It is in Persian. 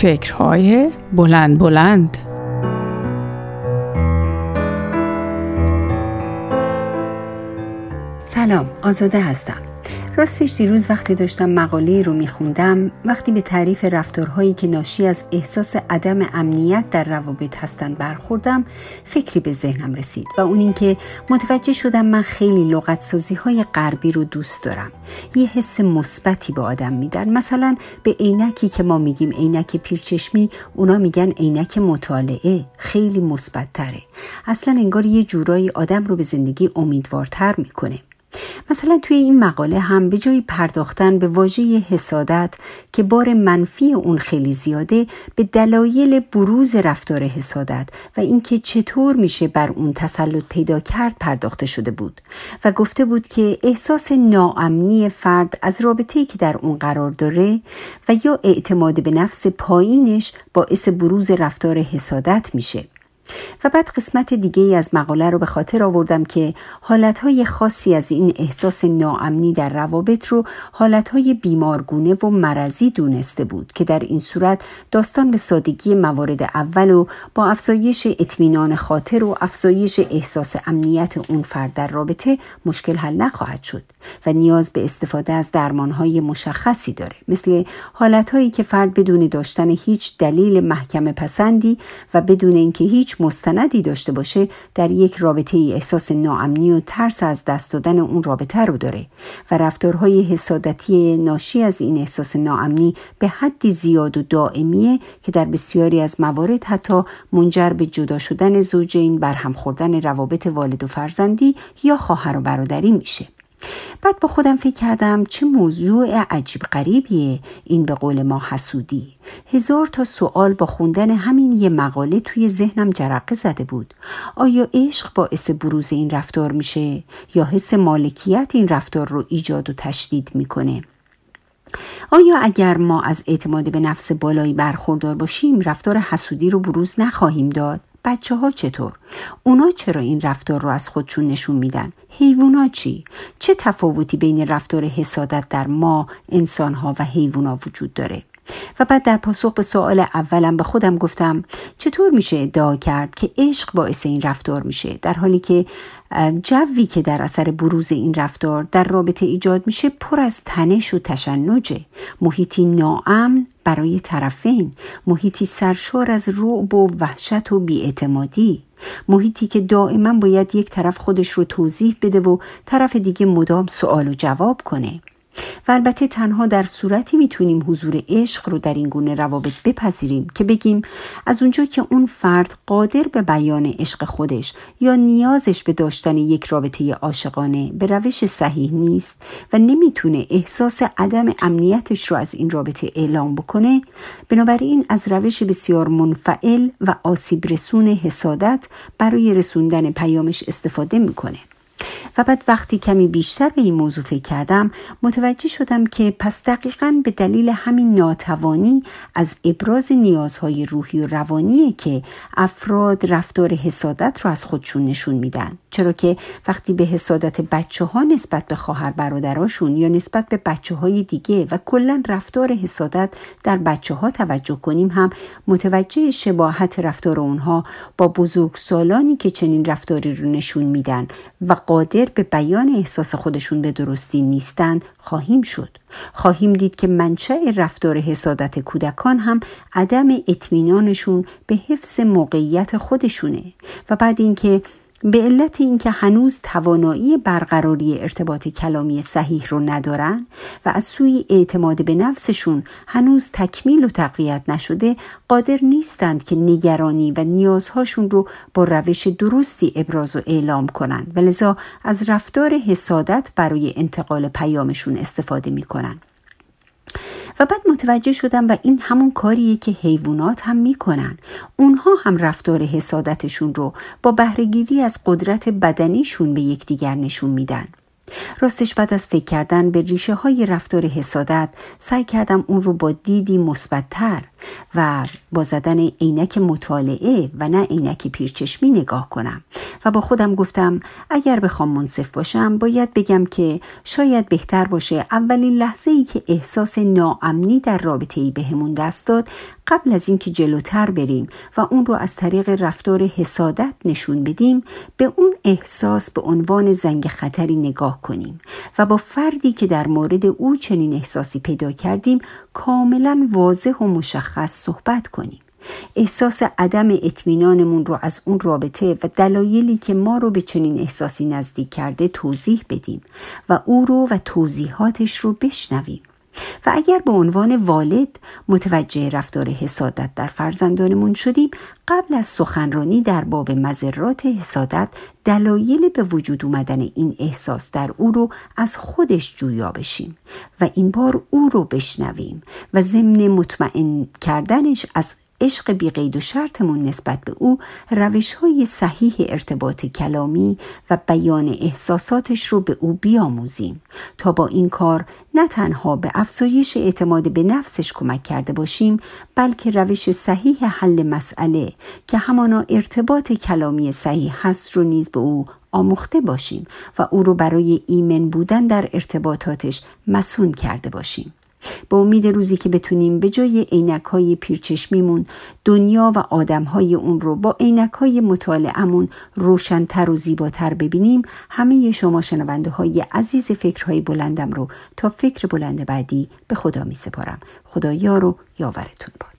فکرهای بلند بلند. سلام آزاده هستم. راستش دیروز وقتی داشتم مقاله رو میخوندم وقتی به تعریف رفتارهایی که ناشی از احساس عدم امنیت در روابط هستند برخوردم فکری به ذهنم رسید و اون اینکه متوجه شدم من خیلی لغت سازی های غربی رو دوست دارم. یه حس مثبتی به آدم میدن. مثلا به عینکی که ما میگیم عینک پیرچشمی اونا میگن عینک مطالعه. خیلی مثبت تره اصلا انگار یه جورایی آدم رو به زندگی امیدوارتر می‌کنه. مثلا توی این مقاله هم به جای پرداختن به واژه حسادت که بار منفی اون خیلی زیاده به دلایل بروز رفتار حسادت و اینکه چطور میشه بر اون تسلط پیدا کرد پرداخته شده بود. و گفته بود که احساس ناامنی فرد از رابطه‌ای که در اون قرار داره و یا اعتماد به نفس پایینش باعث بروز رفتار حسادت میشه. و بعد قسمت دیگه ای از مقاله رو به خاطر آوردم که حالتهای خاصی از این احساس ناامنی در روابط رو حالتهای بیمارگونه و مرضی دونسته بود که در این صورت داستان به سادگی موارد اول و با افزایش اطمینان خاطر و افزایش احساس امنیت اون فرد در رابطه مشکل حل نخواهد شد و نیاز به استفاده از درمانهای مشخصی داره مثل حالتهایی که فرد بدون داشتن هیچ دلیل محکم پسندی و بدون اینکه هیچ مستندی داشته باشه در یک رابطه ای احساس ناامنی و ترس از دست دادن اون رابطه رو داره و رفتارهای حسادتی ناشی از این احساس ناامنی به حدی زیاد و دائمیه که در بسیاری از موارد حتی منجر به جدا شدن زوجین برهم خوردن روابط والد و فرزندی یا خواهر و برادری میشه. بعد با خودم فکر کردم چه موضوع عجیب غریبیه. این به قول ما حسودی. هزار تا سوال با خوندن همین یه مقاله توی ذهنم جرقه زده بود. آیا عشق باعث بروز این رفتار میشه یا حس مالکیت این رفتار رو ایجاد و تشدید می‌کنه؟ آیا اگر ما از اعتماد به نفس بالایی برخوردار باشیم رفتار حسودی رو بروز نخواهیم داد بچه ها چطور؟ اونا چرا این رفتار رو از خودشون نشون میدن؟ حیوونا چی؟ چه تفاوتی بین رفتار حسادت در ما انسان ها و حیوونا وجود داره؟ و بعد در پاسخ به سوال اولم به خودم گفتم چطور میشه ادعا کرد که عشق باعث این رفتار میشه؟ در حالی که جوی که در اثر بروز این رفتار در رابطه ایجاد میشه پر از تنش و تشنجه. محیطی ناامن برای طرفین. محیطی سرشار از رعب و وحشت و بیاعتمادی. محیطی که دائما باید یک طرف خودش رو توضیح بده و طرف دیگه مدام سوال و جواب کنه. و البته تنها در صورتی می‌تونیم حضور عشق رو در این گونه روابط بپذیریم که بگیم از اونجا که اون فرد قادر به بیان عشق خودش یا نیازش به داشتن یک رابطه عاشقانه به روش صحیح نیست و نمی‌تونه احساس عدم امنیتش رو از این رابطه اعلام بکنه بنابراین از روش بسیار منفعل و آسیب رسون حسادت برای رسوندن پیامش استفاده می‌کنه. و بعد وقتی کمی بیشتر به این موضوع فکر کردم متوجه شدم که پس دقیقا به دلیل همین ناتوانی از ابراز نیازهای روحی و روانیه که افراد رفتار حسادت رو از خودشون نشون میدن. چرا که وقتی به حسادت بچه ها نسبت به خواهر برادراشون یا نسبت به بچه های دیگه و کلا رفتار حسادت در بچه ها توجه کنیم هم متوجه شباهت رفتار اونها با بزرگ سالانی که چنین رفتاری رو نشون میدن و قادر به بیان احساس خودشون به درستی نیستند خواهیم شد. خواهیم دید که منشأ رفتار حسادت کودکان هم عدم اطمینانشون به حفظ موقعیت خودشونه و بعد اینکه به علت اینکه هنوز توانایی برقراری ارتباط کلامی صحیح رو ندارن و از سوی اعتماد به نفسشون هنوز تکمیل و تقویت نشده قادر نیستند که نگرانی و نیازهاشون رو با روش درستی ابراز و اعلام کنند و لذا از رفتار حسادت برای انتقال پیامشون استفاده می‌کنن. و بعد متوجه شدم و این همون کاریه که حیوانات هم می‌کنن. اونها هم رفتار حسادتشون رو با بهرهگیری از قدرت بدنیشون به یکدیگر نشون میدن. راستش بعد از فکر کردن به ریشه های رفتار حسادت سعی کردم اون رو با دیدی مثبتتر و با زدن عینک مطالعه و نه عینک پیرچشمی نگاه کنم. و با خودم گفتم اگر بخوام منصف باشم باید بگم که شاید بهتر باشه اولین لحظه ای که احساس ناامنی در رابطه ای بهمون دست داد قبل از اینکه جلوتر بریم و اون رو از طریق رفتار حسادت نشون بدیم به اون احساس به عنوان زنگ خطری نگاه کنیم و با فردی که در مورد او چنین احساسی پیدا کردیم کاملا واضح و مشخص صحبت کنیم. احساس عدم اطمینانمون رو از اون رابطه و دلایلی که ما رو به چنین احساسی نزدیک کرده توضیح بدیم و او رو و توضیحاتش رو بشنویم. و اگر به عنوان والد متوجه رفتار حسادت در فرزندانمون شدیم قبل از سخنرانی در باب مذرات حسادت دلایل به وجود اومدن این احساس در او رو از خودش جویا بشیم و این بار او رو بشنویم و ضمن مطمئن کردنش از عشق بیقید و شرطمون نسبت به او روش های صحیح ارتباط کلامی و بیان احساساتش رو به او بیاموزیم تا با این کار نه تنها به افزایش اعتماد به نفسش کمک کرده باشیم بلکه روش صحیح حل مسئله که همانا ارتباط کلامی صحیح هست رو نیز به او آموخته باشیم و او رو برای ایمن بودن در ارتباطاتش مسون کرده باشیم. با امید روزی که بتونیم به جای عینک های پیرچشمیمون دنیا و آدم های اون رو با عینک های مطالعمون روشنتر و زیباتر ببینیم همه شما شنونده های عزیز فکرهای بلندم رو تا فکر بلند بعدی به خدا می سپارم خدا یار و یاورتون باد